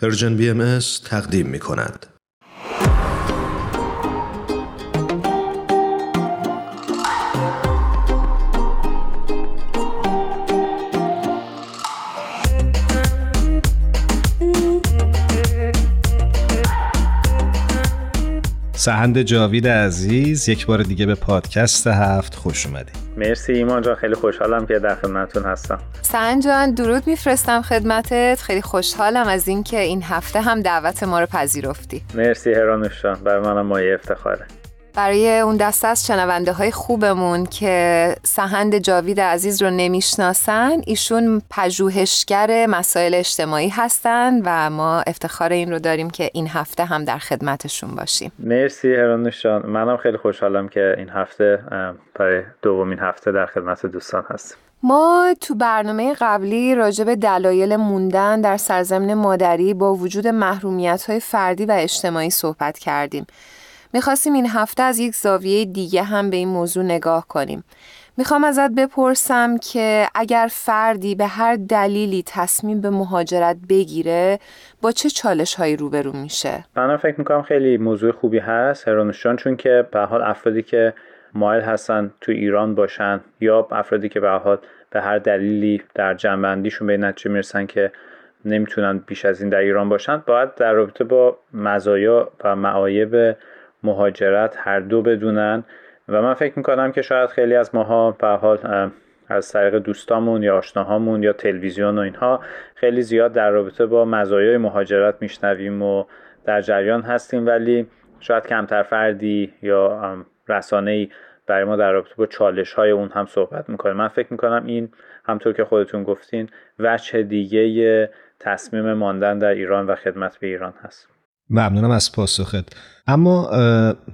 پرژن بی ام تقدیم می کند. سهند جاوید عزیز یک بار دیگه به پادکست هفت خوش اومدید مرسی ایمان جان خیلی خوشحالم که در خدمتتون هستم. سهند جان درود میفرستم خدمتت. خیلی خوشحالم از اینکه این هفته هم دعوت ما رو پذیرفتی. مرسی هرانوش جان برای منم مایه افتخاره. برای اون دسته از شنونده های خوبمون که سهند جاوید عزیز رو نمی‌شناسن ایشون پژوهشگر مسائل اجتماعی هستن و ما افتخار این رو داریم که این هفته هم در خدمتشون باشیم. مرسی هرانوشان منم خیلی خوشحالم که این هفته برای دومین هفته در خدمت دوستان هستیم ما تو برنامه قبلی راجع به دلایل موندن در سرزمین مادری با وجود محرومیت های فردی و اجتماعی صحبت کردیم. می‌خواستیم این هفته از یک زاویه دیگه هم به این موضوع نگاه کنیم. می‌خوام ازت بپرسم که اگر فردی به هر دلیلی تصمیم به مهاجرت بگیره با چه چالش هایی روبرو میشه؟ من فکر می‌کنم خیلی موضوع خوبی هست هرانوشان چون که به حال افرادی که مایل هستن تو ایران باشن یا افرادی که به حال به هر دلیلی در جنبندیشون به نتیجه می‌رسن که نمی‌تونن بیش از این در ایران باشن باید در رابطه با مزایا و معایب مهاجرت هر دو بدونن و من فکر می‌کنم که شاید خیلی از ماها به حال از طریق دوستامون یا آشناهامون یا تلویزیون و اینها خیلی زیاد در رابطه با مزایای مهاجرت میشنویم و در جریان هستیم. ولی شاید کمتر فردی یا رسانه ای برای ما در رابطه با چالش های اون هم صحبت می‌کنه. من فکر می‌کنم این همطور که خودتون گفتین وجه دیگه تصمیم ماندن در ایران و خدمت به ایران هست. ممنونم از پاسخت. اما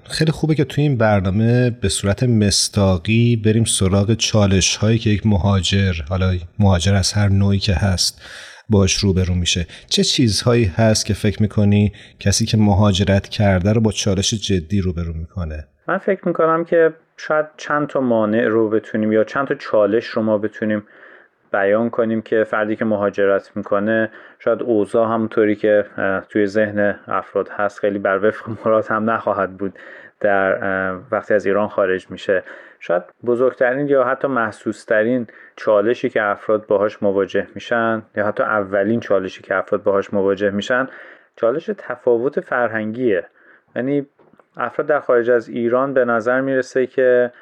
خیلی خوبه که توی این برنامه به صورت مستاقی بریم سراغ چالش هایی که یک مهاجر حالا مهاجر از هر نوعی که هست باش روبرو میشه. چه چیزهایی هست که فکر می‌کنی کسی که مهاجرت کرده رو با چالش جدی روبرو می‌کنه؟ من فکر می‌کنم که شاید چند تا مانع رو بتونیم یا چند تا چالش رو ما بتونیم بیان کنیم که فردی که مهاجرت می‌کنه شاید اوضاع همونطوری که توی ذهن افراد هست خیلی بر وفق مراد هم نخواهد بود در وقتی از ایران خارج میشه. شاید بزرگترین یا حتی محسوسترین چالشی که افراد باهاش مواجه میشن یا حتی اولین چالشی که افراد باهاش مواجه میشن چالش تفاوت فرهنگیه. یعنی افراد در خارج از ایران به نظر می‌رسه که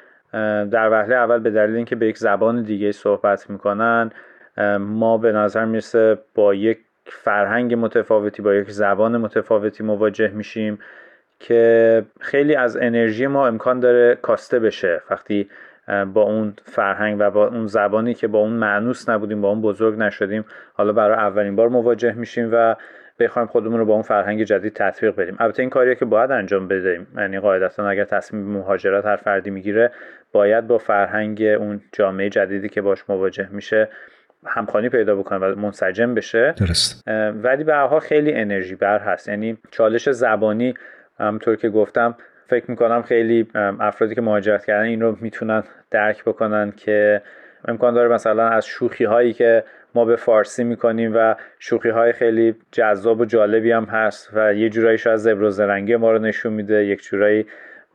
در وهله اول به دلیل اینکه به یک زبان دیگه صحبت می‌کنن ما به نظر می‌رسه با یک فرهنگ متفاوتی با یک زبان متفاوتی مواجه میشیم که خیلی از انرژی ما امکان داره کاسته بشه. وقتی با اون فرهنگ و با اون زبانی که با اون معنوس نبودیم با اون بزرگ نشدیم حالا برای اولین بار مواجه میشیم و بخوایم خودمون رو با اون فرهنگ جدید تطبیق بدیم. البته این کاریه که باید انجام بدیم. یعنی قاعدتا اگر تصمیم مهاجرت هر فردی می‌گیره باید با فرهنگ اون جامعه جدیدی که باش مواجه میشه همخوانی پیدا بکنه و منسجم بشه. درست. ولی به حال خیلی انرژی بر هست. یعنی چالش زبانی همطور که گفتم فکر می‌کنم خیلی افرادی که مهاجرت کردن این رو می‌تونن درک بکنن که امکان داره مثلا از شوخی هایی که ما به فارسی می‌کنیم و شوخی های خیلی جذاب و جالبی هم هست و یه جورایی شاید زبر و زرنگی ما رو نشون میده یک جورایی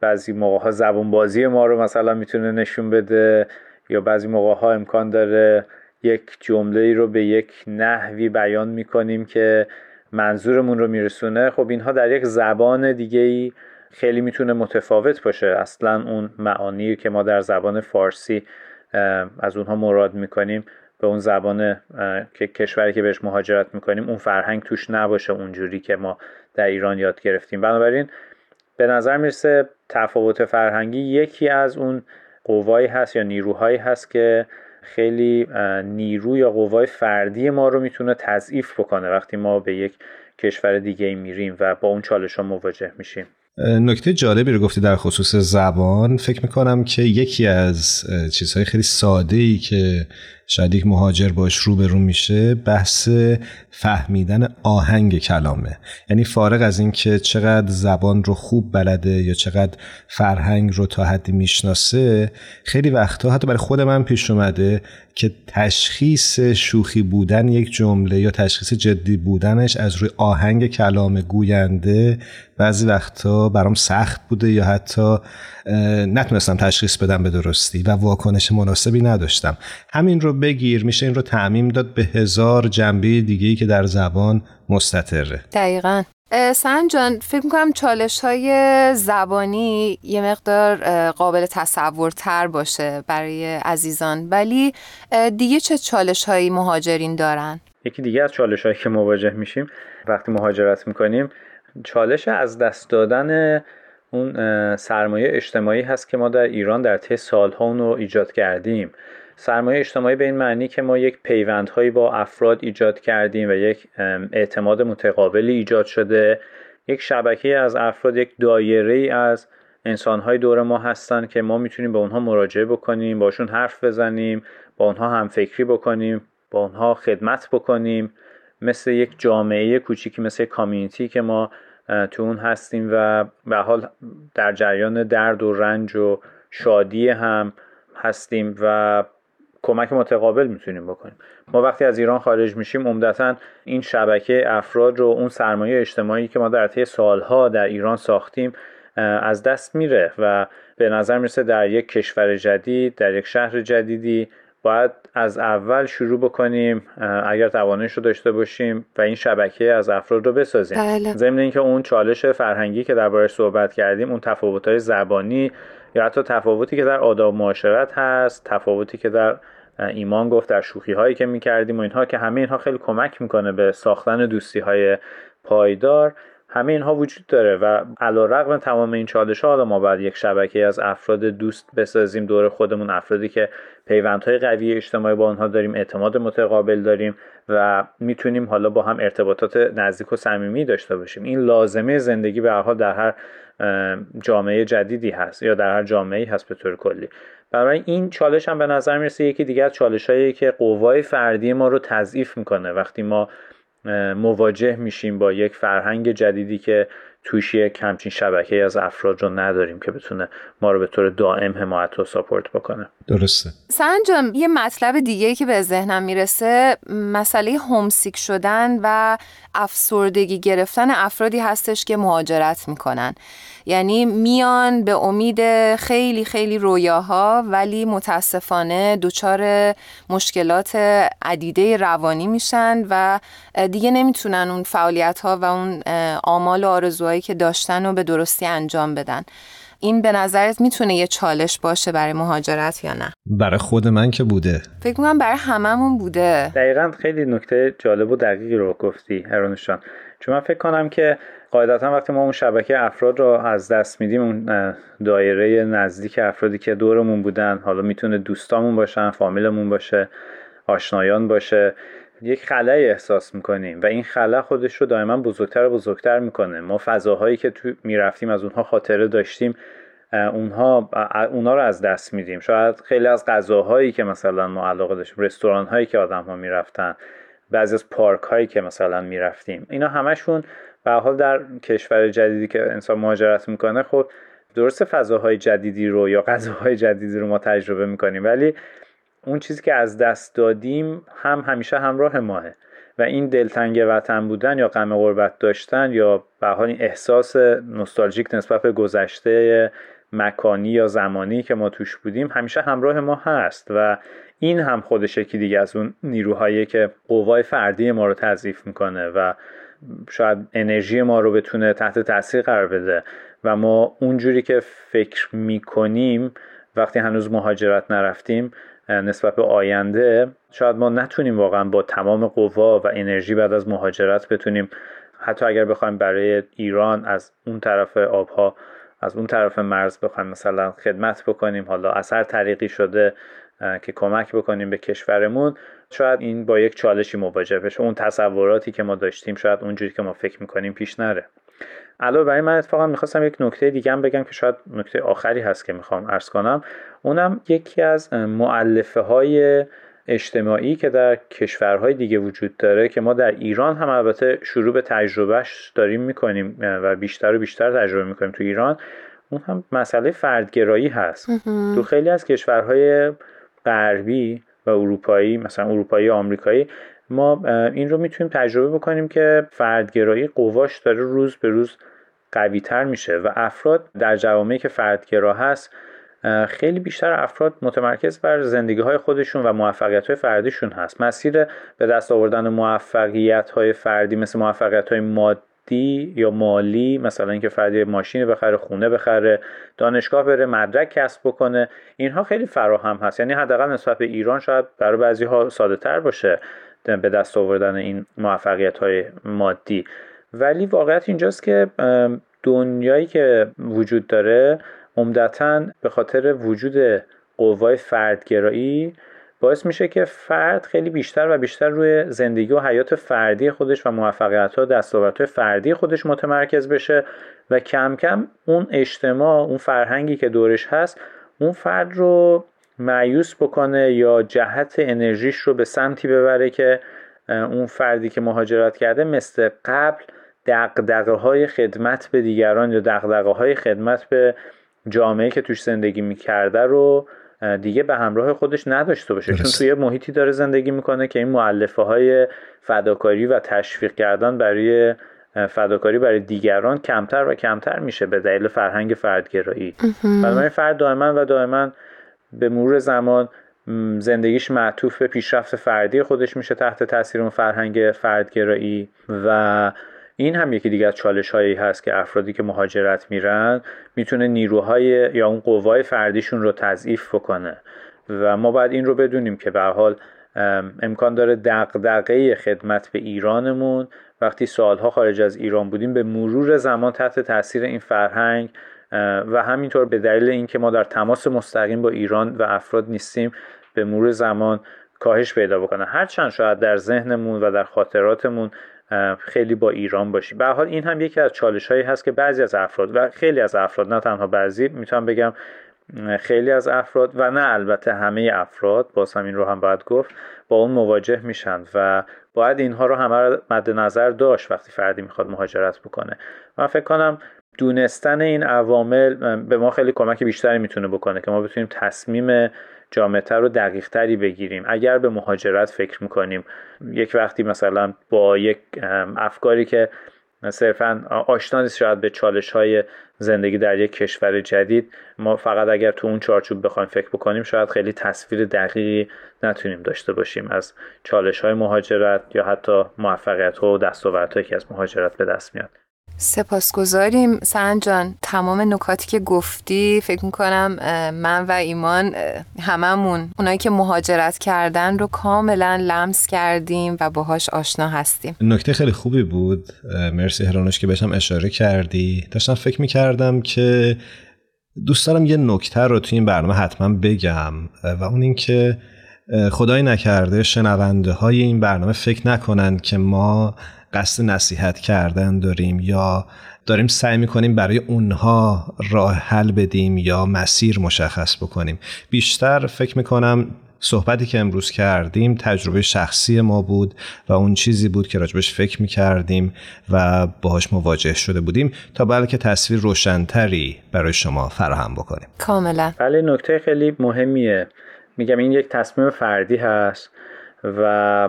بعضی موقع ها زبون بازی ما رو مثلا می‌تونه نشون بده یا بعضی موقع ها امکان داره یک جمله رو به یک نحوی بیان می‌کنیم که منظورمون رو میرسونه. خب اینها در یک زبان دیگه ای خیلی می‌تونه متفاوت باشه. اصلا اون معانی که ما در زبان فارسی از اونها مراد می‌کنیم به اون زبان که کشوری که بهش مهاجرت می‌کنیم اون فرهنگ توش نباشه اونجوری که ما در ایران یاد گرفتیم. بنابراین به نظر می‌رسه تفاوت فرهنگی یکی از اون قوایی هست یا نیروهایی هست که خیلی نیرو یا قوای فردی ما رو می‌تونه تضعیف بکنه وقتی ما به یک کشور دیگه میریم و با اون چالش ها مواجه میشیم. نکته جالبی رو گفتی در خصوص زبان. فکر می‌کنم که یکی از چیزهای خیلی ساده ای که شاید یک مهاجر باش روبرو میشه بحث فهمیدن آهنگ کلامه. یعنی فارغ از اینکه چقدر زبان رو خوب بلده یا چقدر فرهنگ رو تا حدی می‌شناسه خیلی وقتها حتی برای خود من پیش اومده که تشخیص شوخی بودن یک جمله یا تشخیص جدی بودنش از روی آهنگ کلام گوینده بعضی وقتا برام سخت بوده یا حتی نتونستم تشخیص بدم به درستی و واکنش مناسبی نداشتم. همین رو بگیر میشه این رو تعمیم داد به هزار جنبه دیگهی که در زبان مستطره. دقیقا. سنجان فکر می‌کنم چالش های زبانی یه مقدار قابل تصورتر باشه برای عزیزان. ولی دیگه چه چالش هایی مهاجرین دارن؟ یکی دیگه از چالش هایی که مواجه میشیم وقتی مهاجرت می‌کنیم چالش از دست دادن اون سرمایه اجتماعی هست که ما در ایران در طی سالها اون رو ایجاد کردیم. سرمایه اجتماعی به این معنی که ما یک پیوندهایی با افراد ایجاد کردیم و یک اعتماد متقابلی ایجاد شده. یک شبکه از افراد یک دایره ای از انسانهای دور ما هستن که ما می‌تونیم به اونها مراجعه بکنیم باشون حرف بزنیم با اونها هم فکری بکنیم با اونها خدمت بکنیم. مثل یک جامعه کوچیکی مثل کامیونیتی که ما تو اون هستیم و به حال در جریان درد و رنج و شادی هم هستیم و کمک متقابل می‌تونیم بکنیم. ما وقتی از ایران خارج میشیم عمدتا این شبکه افراد رو اون سرمایه اجتماعی که ما در طی سالها در ایران ساختیم از دست میره و به نظر می‌رسه در یک کشور جدید در یک شهر جدیدی باید از اول شروع بکنیم اگر توانش رو داشته باشیم و این شبکه از افراد رو بسازیم بله. ضمن اینکه اون چالش فرهنگی که دربارش صحبت کردیم اون تفاوت‌های زبانی یا حتی تفاوتی که در آداب معاشرت هست تفاوتی که در ایمان گفت در شوخی هایی که می‌کردیم و اینها که همه اینها خیلی کمک می‌کنه به ساختن دوستی های پایدار همه اینها وجود داره و علا رقم تمام این چالش ها ما باید یک شبکه از افراد دوست بسازیم دور خودمون افرادی که پیوندهای قوی اجتماعی با آنها داریم اعتماد متقابل داریم و می‌تونیم حالا با هم ارتباطات نزدیک و صمیمی داشته باشیم. این لازمه زندگی به حال در هر جامعه جدیدی هست یا در هر جامعه هست به طور کلی. برای این چالش هم به نظر می‌رسه یکی دیگه از چالش هایی که قوای فردی ما رو تضعیف می‌کنه. وقتی ما مواجه میشیم با یک فرهنگ جدیدی که توش یک همچین شبکه از افراد رو نداریم که بتونه ما رو به طور دائم حمایت و ساپورت بکنه. درسته. سنجام یه مطلب دیگه که به ذهنم می‌رسه مسئله همسیک شدن و افسردگی گرفتن افرادی هستش که مهاجرت می‌کنن. یعنی میان به امید خیلی خیلی رویاها ولی متاسفانه دچار مشکلات عدیده روانی میشن و دیگه نمی‌تونن اون فعالیت ها و اون آمال و آرزوهایی که داشتن رو به درستی انجام بدن. این به نظرت می‌تونه یه چالش باشه برای مهاجرت یا نه؟ برای خود من که بوده. فکر می‌کنم برای هممون بوده. دقیقا خیلی نکته جالب و دقیقی رو گفتی هرانشان چون من فکر کنم که قاعدتا وقتی ما اون شبکه افراد رو از دست میدیم اون دایره نزدیک افرادی که دورمون بودن حالا می‌تونه دوستامون باشن فامیلمون باشه آشنایان باشه. یک خلای احساس می‌کنیم و این خلا خودش رو دائما بزرگتر و بزرگتر می‌کنه. ما فضاهایی که تو می‌رفتیم از اونها خاطره داشتیم اونها اونها رو از دست میدیم. شاید خیلی از غذاهایی که مثلا ما علاقه داشتیم رستوران هایی که آدم ها می‌رفتن بعضی از پارک هایی که مثلا می‌رفتیم اینا همشون به حال در کشور جدیدی که انسان مهاجرت می‌کنه خب درست فضاهای جدیدی رو یا غذاهای جدیدی رو ما تجربه می‌کنیم. ولی اون چیزی که از دست دادیم هم همیشه همراه ماهه. و این دلتنگ وطن بودن یا غم غربت داشتن یا به حال این احساس نوستالژیک نسبت به گذشته مکانی یا زمانی که ما توش بودیم همیشه همراه ما هست. و این هم خودش یکی دیگه از اون نیروهایی که قوای فردی ما رو تضعیف می‌کنه و شاید انرژی ما رو بتونه تحت تاثیر قرار بده. و ما اونجوری که فکر می‌کنیم وقتی هنوز مهاجرت نرفتیم نسبت به آینده شاید ما نتونیم واقعا با تمام قوا و انرژی بعد از مهاجرت بتونیم حتی اگر بخوایم برای ایران از اون طرف آبها از اون طرف مرز بخوایم مثلا خدمت بکنیم حالا از هر طریقی شده که کمک بکنیم به کشورمون شاید این با یک چالشی مواجه بشه. اون تصوراتی که ما داشتیم شاید اونجوری که ما فکر می‌کنیم پیش نره. علاوه بر این من اتفاقا می‌خواستم یک نکته دیگه هم بگم که شاید نکته آخری هست که می‌خوام ارز کنم. اونم یکی از معلفه های اجتماعی که در کشورهای دیگه وجود داره که ما در ایران هم البته شروع به تجربهش داریم می‌کنیم و بیشتر و بیشتر تجربه می‌کنیم تو ایران. اون هم مسئله فردگرایی هست. تو خیلی از کشورهای غربی و اروپایی مثلا اروپایی و آمریکایی ما این رو می‌تونیم تجربه بکنیم که فردگرایی قواش داره روز به روز قوی تر میشه و افراد در جوامعی که فردگرا هست خیلی بیشتر افراد متمرکز بر زندگی های خودشون و موفقیت های فردیشون هست. مسیر به دست آوردن موفقیت های فردی مثل موفقیت های مادی یا مالی مثلا اینکه فردی ماشین بخره خونه بخره دانشگاه بره مدرک کسب بکنه اینها خیلی فراهم هست. یعنی حداقل نسبت به ایران شاید برای بعضی ها ساده تر باشه. به دست آوردن این موفقیت های مادی. ولی واقعیت اینجاست که دنیایی که وجود داره عمدتا به خاطر وجود قوای فردگرایی باعث میشه که فرد خیلی بیشتر و بیشتر روی زندگی و حیات فردی خودش و موفقیت ها دستاوردهای فردی خودش متمرکز بشه و کم کم اون اجتماع اون فرهنگی که دورش هست اون فرد رو معیوس بکنه یا جهت انرژیش رو به سمتی ببره که اون فردی که مهاجرت کرده مثل قبل دقدقه های خدمت به دیگران یا دقدقه های خدمت به جامعه که توش زندگی می‌کرده رو دیگه به همراه خودش نداشته باشه. چون توی محیطی داره زندگی می‌کنه که این معلفه های فداکاری و تشویق کردن برای فداکاری برای دیگران کمتر و کمتر میشه به دلیل فرهنگ فردگرایی. بنابراین فرد دائما و دائما به مرور زمان زندگیش معطوف به پیشرفت فردی خودش میشه تحت تاثیر اون فرهنگ فردگرایی و این هم یکی دیگه از چالش هایی هست که افرادی که مهاجرت میرن می‌تونه نیروهای یا اون قوای فردیشون رو تضعیف بکنه. و ما باید این رو بدونیم که به حال امکان داره دغدغه خدمت به ایرانمون. وقتی سالها خارج از ایران بودیم به مرور زمان تحت تاثیر این فرهنگ و همینطور به دلیل اینکه ما در تماس مستقیم با ایران و افراد نیستیم به مرور زمان کاهش پیدا بکنه. هرچند شاید در ذهنمون و در خاطراتمون خیلی با ایران باشیم. به حال این هم یکی از چالش هایی هست که بعضی از افراد و خیلی از افراد نه تنها بعضی می‌تونم بگم خیلی از افراد و نه البته همه افراد باز همین رو هم باید گفت با اون مواجه میشن و باید اینها رو همه مد نظر داشت وقتی فردی می‌خواد مهاجرت بکنه. من فکر کنم دونستن این عوامل به ما خیلی کمک بیشتری می‌تونه بکنه که ما بتونیم تصمیم جامعتر و دقیقتری بگیریم. اگر به مهاجرت فکر می‌کنیم یک وقتی مثلا با یک افکاری که صرفا آشنا نیست شاید به چالش های زندگی در یک کشور جدید ما فقط اگر تو اون چارچوب بخوایم فکر بکنیم شاید خیلی تصویر دقیقی نتونیم داشته باشیم از چالش های مهاجرت یا حتی موفقیت ها و دستاوردهایی که از مهاجرت به دست میاد. سپاسگزاریم. جان تمام نکاتی که گفتی فکر می‌کنم من و ایمان هممون اونایی که مهاجرت کردن رو کاملا لمس کردیم و باهاش آشنا هستیم. نکته خیلی خوبی بود. مرسی هرانوش که بهشم اشاره کردی. داشتم فکر می‌کردم که دوست دارم یه نکته رو توی این برنامه حتما بگم. و اون اینکه خدای نکرده شنونده های این برنامه فکر نکنند که ما قصد نصیحت کردن داریم یا داریم سعی می‌کنیم برای اونها راه حل بدیم یا مسیر مشخص بکنیم. بیشتر فکر می‌کنم صحبتی که امروز کردیم تجربه شخصی ما بود و اون چیزی بود که راجبش فکر می‌کردیم و باهاش مواجه شده بودیم تا بلکه تصویر روشنتری برای شما فراهم بکنیم. کاملا. بله نکته خیلی مهمیه. میگم این یک تصمیم فردی هست و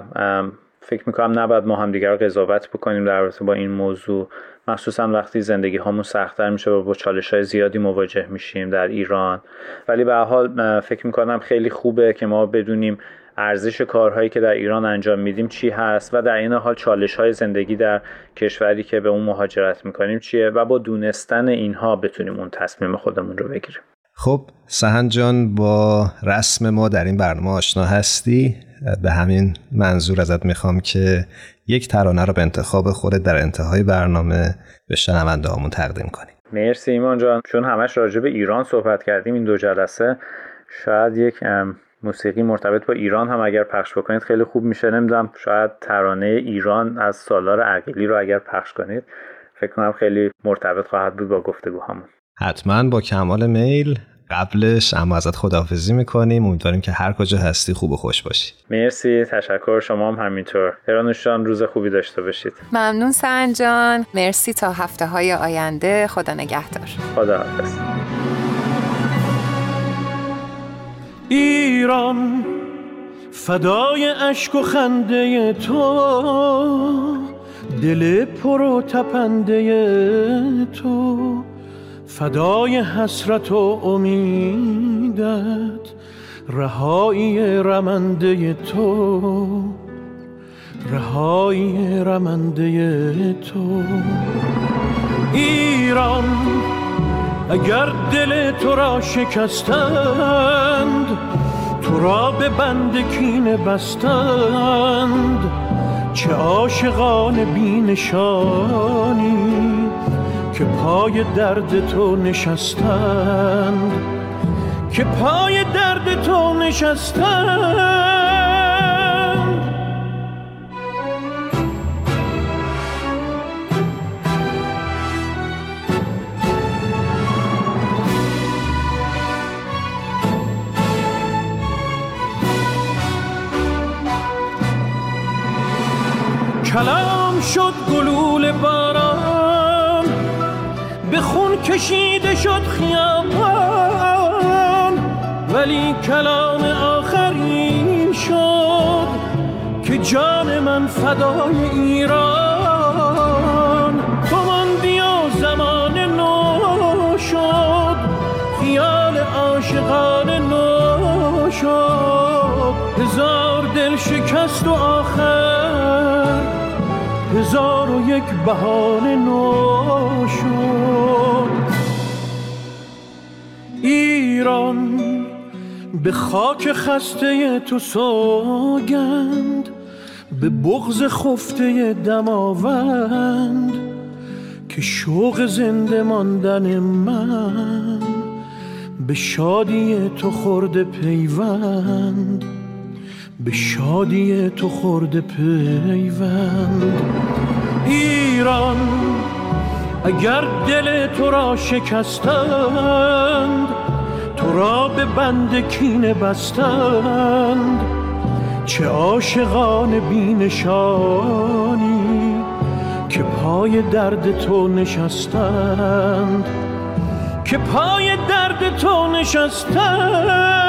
فکر می‌کنم نباید ما هم دیگر قضاوت بکنیم در رابطه با این موضوع. مخصوصا وقتی زندگی هامون سختتر میشه و با چالش های زیادی مواجه میشیم در ایران. ولی به حال فکر می‌کنم خیلی خوبه که ما بدونیم ارزش کارهایی که در ایران انجام میدیم چی هست و در این حال چالش های زندگی در کشوری که به اون مهاجرت می‌کنیم چیه و با دونستن اینها بتونیم اون تصمیم خودمون رو بگیریم. خب سهن جان با رسم ما در این برنامه آشنا هستی؟ به همین منظور ازت می‌خوام که یک ترانه رو به انتخاب خودت در انتهای برنامه به شنونده هامون تقدیم کنی. مرسی ایمان جان. چون همش راجع به ایران صحبت کردیم این دو جلسه شاید یک موسیقی مرتبط با ایران هم اگر پخش بکنید خیلی خوب میشه. نمی‌دونم شاید ترانه ایران از سالار عقیلی رو اگر پخش کنید فکر کنم خیلی مرتبط خواهد بود با گفتگوهامون. حتما با کمال میل قبلش اما ازت خداحافظی می‌کنیم. امیدواریم که هر کجا هستی خوب و خوش باشی. مرسی. تشکر. شما هم همینطور. هرانوشان روز خوبی داشته باشید. ممنون سنجان مرسی. تا هفته های آینده. خدا نگهدار. خدا حافظ ایران فدای اشک و خنده تو. دل پر و تپنده تو. فدای حسرت و امیدت رهایی رمنده تو رهایی رمنده تو. ایران اگر دل تو را شکستند تو را به بند کین بستند چه عاشقان بینشانی که پای درد تو نشستند که پای درد تو نشستند. کلام شد گلول باران. کشیده شد خیابان ولی کلام آخرین شد که جان من فدای ایران. تو ماندی و زمان نو شد خیال عاشقان نو شد. هزار دل شکست و آخر هزار و یک بهانه نو ایران به خاک خسته تو سوگند به بغز خفته دماوند که شوق زنده ماندن من به شادی تو خورده پیوند به شادی تو خورده پیوند. ایران اگر دل تو را شکستند تو را به بند کینه بستند چه عاشقان بینشانی که پای درد تو نشستند که پای درد تو نشستند.